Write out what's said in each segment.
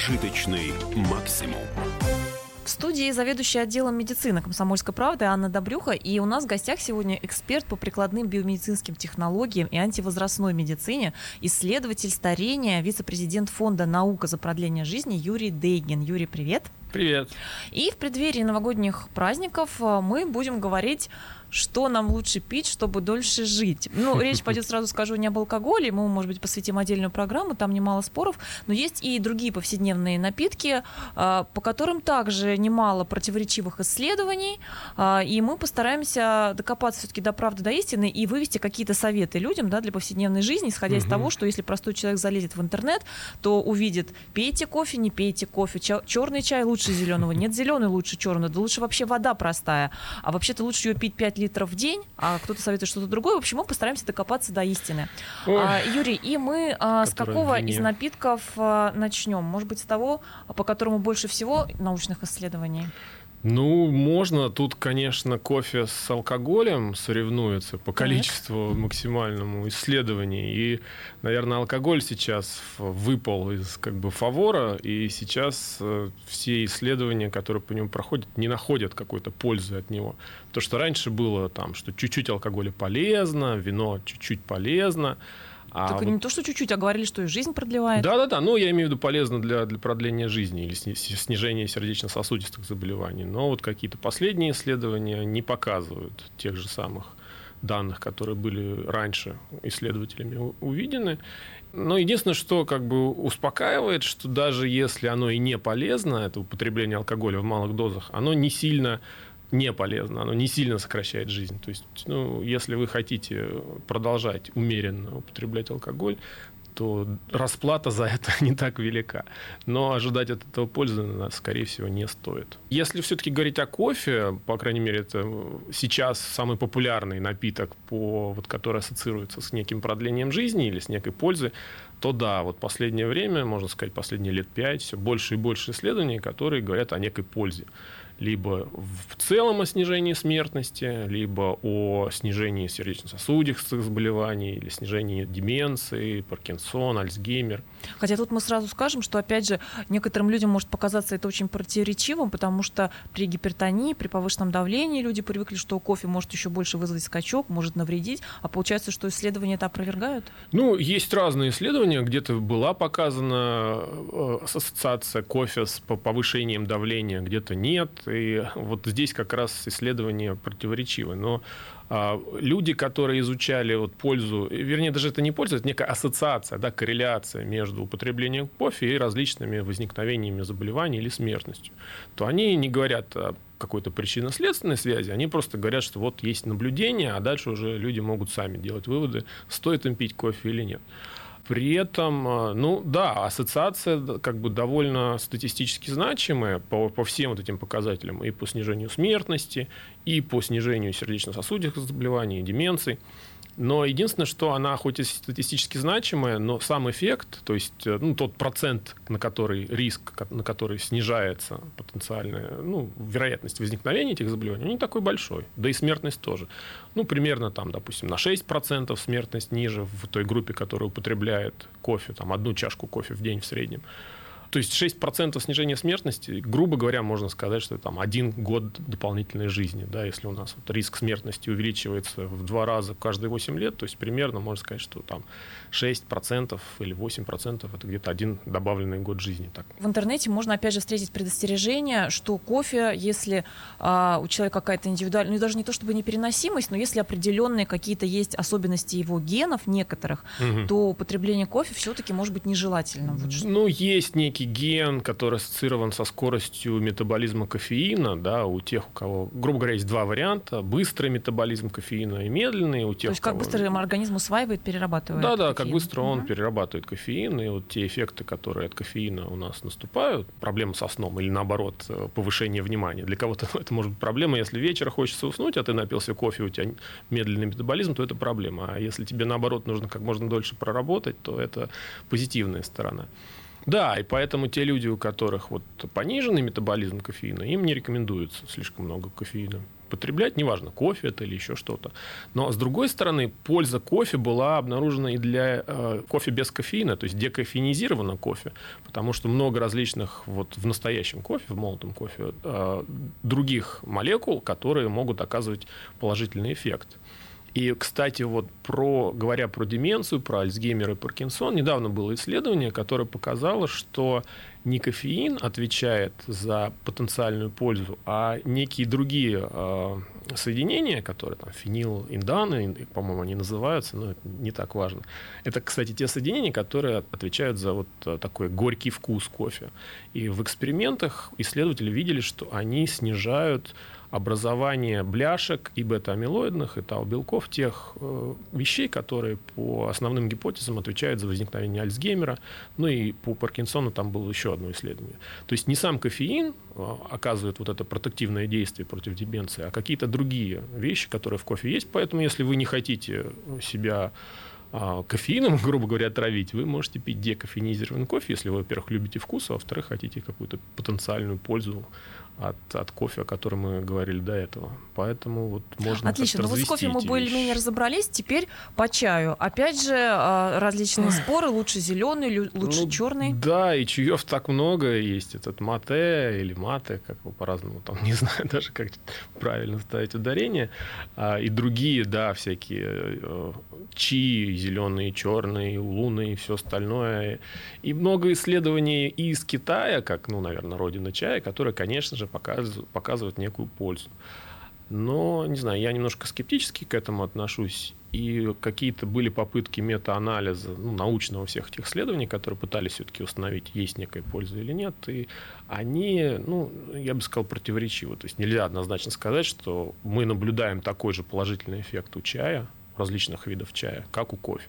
Прожиточный максимум. В студии заведующая отделом медицины комсомольской правды Анна Добрюха. И у нас в гостях сегодня эксперт по прикладным биомедицинским технологиям и антивозрастной медицине, исследователь старения, вице-президент фонда «Наука за продление жизни» Юрий Дейгин. Юрий, привет. Привет. И в преддверии новогодних праздников э, мы будем говорить что нам лучше пить, чтобы дольше жить. Ну, речь пойдет, сразу скажу, не об алкоголе, мы, может быть, посвятим отдельную программу, там немало споров, но есть и другие повседневные напитки, а, по которым также немало противоречивых исследований, а, и мы постараемся докопаться все-таки до правды, до истины и вывести какие-то советы людям да, для повседневной жизни, исходя угу. из того, что если простой человек залезет в интернет, то увидит, пейте кофе, не пейте кофе, черный чай лучше зеленого, нет, зеленый лучше черного, да лучше вообще вода простая, а вообще-то лучше ее пить 5 литров в день, а кто-то советует что-то другое. В общем, мы постараемся докопаться до истины. А, Юрий, и мы а, с какого из напитков а, начнем? Может быть, с того, по которому больше всего научных исследований? Ну, можно. Тут, конечно, кофе с алкоголем соревнуется по количеству так. максимальному исследований. И, наверное, алкоголь сейчас выпал из как бы фавора, и сейчас э, все исследования, которые по нему проходят, не находят какой-то пользы от него. То, что раньше было там, что чуть-чуть алкоголя полезно, вино чуть-чуть полезно, а так вот... не то, что чуть-чуть, а говорили, что и жизнь продлевает. Да-да-да, ну, я имею в виду полезно для, для продления жизни или снижения сердечно-сосудистых заболеваний. Но вот какие-то последние исследования не показывают тех же самых данных, которые были раньше исследователями увидены. Но единственное, что как бы успокаивает, что даже если оно и не полезно, это употребление алкоголя в малых дозах, оно не сильно не полезно, оно не сильно сокращает жизнь. То есть, ну, если вы хотите продолжать умеренно употреблять алкоголь, то расплата за это не так велика. Но ожидать от этого пользы, скорее всего, не стоит. Если все-таки говорить о кофе, по крайней мере, это сейчас самый популярный напиток, по, вот, который ассоциируется с неким продлением жизни или с некой пользой, то да, вот последнее время, можно сказать, последние лет пять, все больше и больше исследований, которые говорят о некой пользе либо в целом о снижении смертности, либо о снижении сердечно-сосудистых заболеваний, или снижении деменции, Паркинсон, Альцгеймер. Хотя тут мы сразу скажем, что, опять же, некоторым людям может показаться это очень противоречивым, потому что при гипертонии, при повышенном давлении люди привыкли, что кофе может еще больше вызвать скачок, может навредить, а получается, что исследования это опровергают? Ну, есть разные исследования, где-то была показана э, ассоциация кофе с повышением давления, где-то нет, и вот здесь как раз исследования противоречивы. Но а, люди, которые изучали вот пользу, вернее, даже это не польза, это некая ассоциация, да, корреляция между употреблением кофе и различными возникновениями заболеваний или смертностью, то они не говорят о какой-то причинно-следственной связи, они просто говорят, что вот есть наблюдение, а дальше уже люди могут сами делать выводы, стоит им пить кофе или нет. При этом, э, ну да, ассоциация как бы довольно статистически значимая по, по всем вот этим показателям, и по снижению смертности, и по снижению сердечно-сосудистых заболеваний, и деменций. Но единственное, что она хоть и статистически значимая, но сам эффект, то есть э, ну, тот процент, на который риск, на который снижается потенциальная ну, вероятность возникновения этих заболеваний, не такой большой. Да и смертность тоже. Ну, примерно там, допустим, на 6% смертность ниже в той группе, которая употребляет кофе, там, одну чашку кофе в день в среднем. То есть 6% снижения смертности, грубо говоря, можно сказать, что это там один год дополнительной жизни. Да, если у нас вот риск смертности увеличивается в два раза каждые 8 лет, то есть примерно можно сказать, что там 6% или 8% это где-то один добавленный год жизни. Так. В интернете можно опять же встретить предостережение, что кофе, если а, у человека какая-то индивидуальная, ну даже не то чтобы непереносимость, но если определенные какие-то есть особенности его генов некоторых, угу. то употребление кофе все-таки может быть нежелательным. Вот ну, есть некий некий ген, который ассоциирован со скоростью метаболизма кофеина, да, у тех, у кого, грубо говоря, есть два варианта, быстрый метаболизм кофеина и медленный у тех, То есть как кого... быстро организм усваивает, перерабатывает Да, да, как быстро он угу. перерабатывает кофеин, и вот те эффекты, которые от кофеина у нас наступают, проблемы со сном или наоборот повышение внимания. Для кого-то это может быть проблема, если вечером хочется уснуть, а ты напился кофе, у тебя медленный метаболизм, то это проблема. А если тебе наоборот нужно как можно дольше проработать, то это позитивная сторона. Да, и поэтому те люди, у которых вот пониженный метаболизм кофеина, им не рекомендуется слишком много кофеина потреблять, неважно, кофе это или еще что-то. Но, с другой стороны, польза кофе была обнаружена и для э, кофе без кофеина, то есть декофеинизированного кофе, потому что много различных вот в настоящем кофе, в молотом кофе, э, других молекул, которые могут оказывать положительный эффект. И, кстати, вот про, говоря про деменцию, про Альцгеймер и Паркинсон, недавно было исследование, которое показало, что не кофеин отвечает за потенциальную пользу, а некие другие э, соединения, которые там фенил, инданы, по-моему, они называются, но это не так важно. Это, кстати, те соединения, которые отвечают за вот э, такой горький вкус кофе. И в экспериментах исследователи видели, что они снижают образование бляшек и бета-амилоидных, и тау-белков, тех э, вещей, которые по основным гипотезам отвечают за возникновение Альцгеймера. Ну и по Паркинсону там было еще одно исследование. То есть не сам кофеин э, оказывает вот это протективное действие против деменции, а какие-то другие вещи, которые в кофе есть. Поэтому если вы не хотите себя кофеином, грубо говоря, отравить, вы можете пить декофеинизированный кофе, если вы, во-первых, любите вкус, а во-вторых, хотите какую-то потенциальную пользу от, от кофе, о котором мы говорили до этого. Поэтому вот можно Отлично. Ну вот с кофе мы более-менее разобрались. Теперь по чаю. Опять же, а, различные споры. Лучше зеленый, лучше ну, черный. Да, и чаев так много есть. Этот мате или мате, как его по-разному там, не знаю даже, как правильно ставить ударение. А, и другие, да, всякие э, чи, зеленые, черные, луны и все остальное. И много исследований из Китая, как, ну, наверное, родина чая, которая, конечно же, показывают, показывают некую пользу. Но, не знаю, я немножко скептически к этому отношусь. И какие-то были попытки метаанализа, ну, научного всех этих исследований, которые пытались все-таки установить, есть некая польза или нет. И они, ну, я бы сказал, противоречивы. То есть нельзя однозначно сказать, что мы наблюдаем такой же положительный эффект у чая, различных видов чая, как у кофе.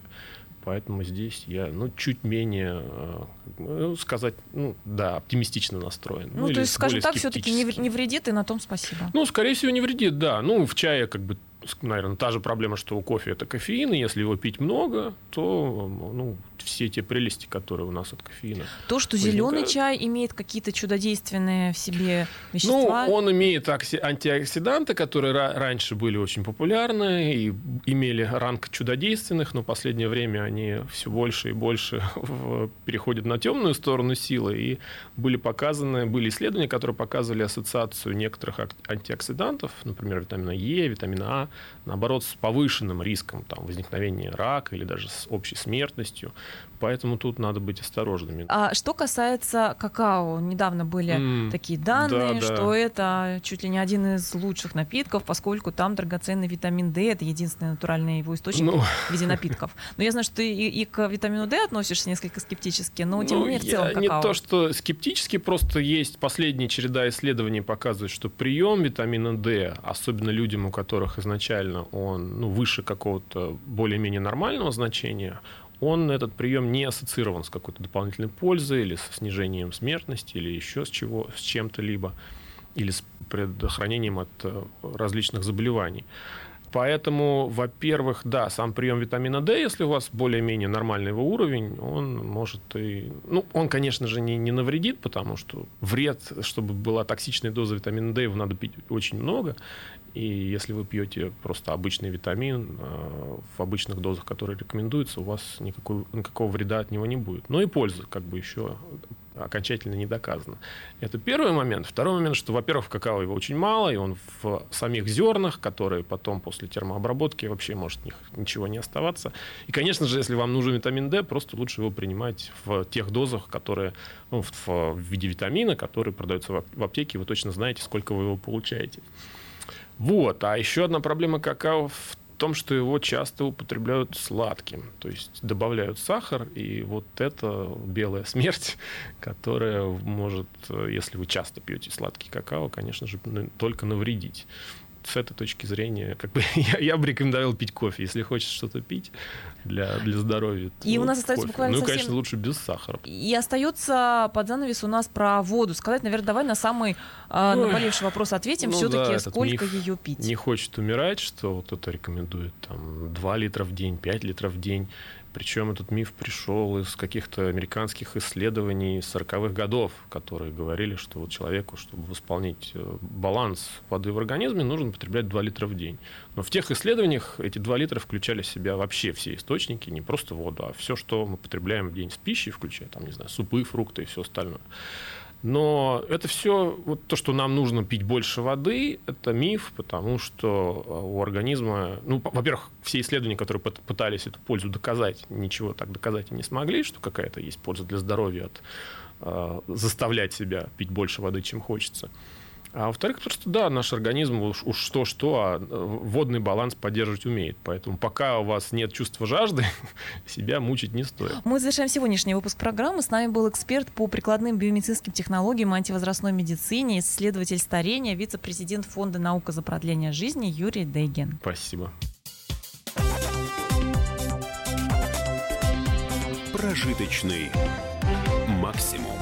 Поэтому здесь я ну, чуть менее, э, ну, сказать, ну, да, оптимистично настроен. Ну, ну то есть, скажем так, все-таки не, не вредит, и на том спасибо. Ну, скорее всего, не вредит, да. Ну, в чае как бы наверное, та же проблема, что у кофе это кофеин, и если его пить много, то ну, все те прелести, которые у нас от кофеина. То, что возникают. зеленый чай имеет какие-то чудодейственные в себе вещества. Ну, он имеет антиоксиданты, которые раньше были очень популярны и имели ранг чудодейственных, но в последнее время они все больше и больше переходят на темную сторону силы. И были показаны, были исследования, которые показывали ассоциацию некоторых антиоксидантов, например, витамина Е, витамина А, наоборот, с повышенным риском там, возникновения рака или даже с общей смертностью. Поэтому тут надо быть осторожными. А что касается какао, недавно были mm, такие данные, да, что да. это чуть ли не один из лучших напитков, поскольку там драгоценный витамин D, это единственный натуральный его источник ну. в виде напитков. Но я знаю, что ты и, и к витамину D относишься несколько скептически, но тем не ну, менее в целом какао. Не то, что скептически, просто есть последняя череда исследований показывает, что прием витамина D, особенно людям, у которых изначально он ну, выше какого-то более-менее нормального значения, он, этот прием, не ассоциирован с какой-то дополнительной пользой или со снижением смертности или еще с, чего, с чем-то либо, или с предохранением от э, различных заболеваний. Поэтому, во-первых, да, сам прием витамина D, если у вас более-менее нормальный его уровень, он может и... Ну, он, конечно же, не, не навредит, потому что вред, чтобы была токсичная доза витамина D, его надо пить очень много. И если вы пьете просто обычный витамин э, в обычных дозах, которые рекомендуются, у вас никакой, никакого вреда от него не будет. Но и польза как бы еще окончательно не доказана. Это первый момент. Второй момент, что, во-первых, какао его очень мало, и он в самих зернах, которые потом после термообработки вообще может них ничего не оставаться. И, конечно же, если вам нужен витамин D, просто лучше его принимать в тех дозах, которые ну, в, в виде витамина, которые продаются в аптеке, вы точно знаете, сколько вы его получаете. Вот. А еще одна проблема какао в том, что его часто употребляют сладким, то есть добавляют сахар, и вот это белая смерть, которая может, если вы часто пьете сладкий какао, конечно же, только навредить с этой точки зрения, как бы я, я бы рекомендовал пить кофе. Если хочешь что-то пить для, для здоровья. И ну, у нас остается кофе. буквально Ну, совсем... конечно, лучше без сахара. И остается под занавес у нас про воду. Сказать, наверное, давай на самый э, наболевший вопрос ответим. Ну, Все-таки да, сколько ее пить? Не хочет умирать, что вот это рекомендует там 2 литра в день, 5 литров в день. Причем этот миф пришел из каких-то американских исследований 40-х годов, которые говорили, что вот человеку, чтобы восполнить э, баланс воды в организме, нужно потреблять 2 литра в день. Но в тех исследованиях эти 2 литра включали в себя вообще все источники, не просто воду, а все, что мы потребляем в день с пищей, включая там, не знаю, супы, фрукты и все остальное. Но это все, вот то, что нам нужно пить больше воды, это миф, потому что э, у организма, ну, во-первых, все исследования, которые пытались эту пользу доказать, ничего так доказать и не смогли, что какая-то есть польза для здоровья от э, заставлять себя пить больше воды, чем хочется. А во-вторых, просто да, наш организм уж, уж что-что, а э, водный баланс поддерживать умеет. Поэтому пока у вас нет чувства жажды, себя мучить не стоит. Мы завершаем сегодняшний выпуск программы. С нами был эксперт по прикладным биомедицинским технологиям, антивозрастной медицине, исследователь старения, вице-президент Фонда наука за продление жизни Юрий Дейген. Спасибо. Прожиточный максимум.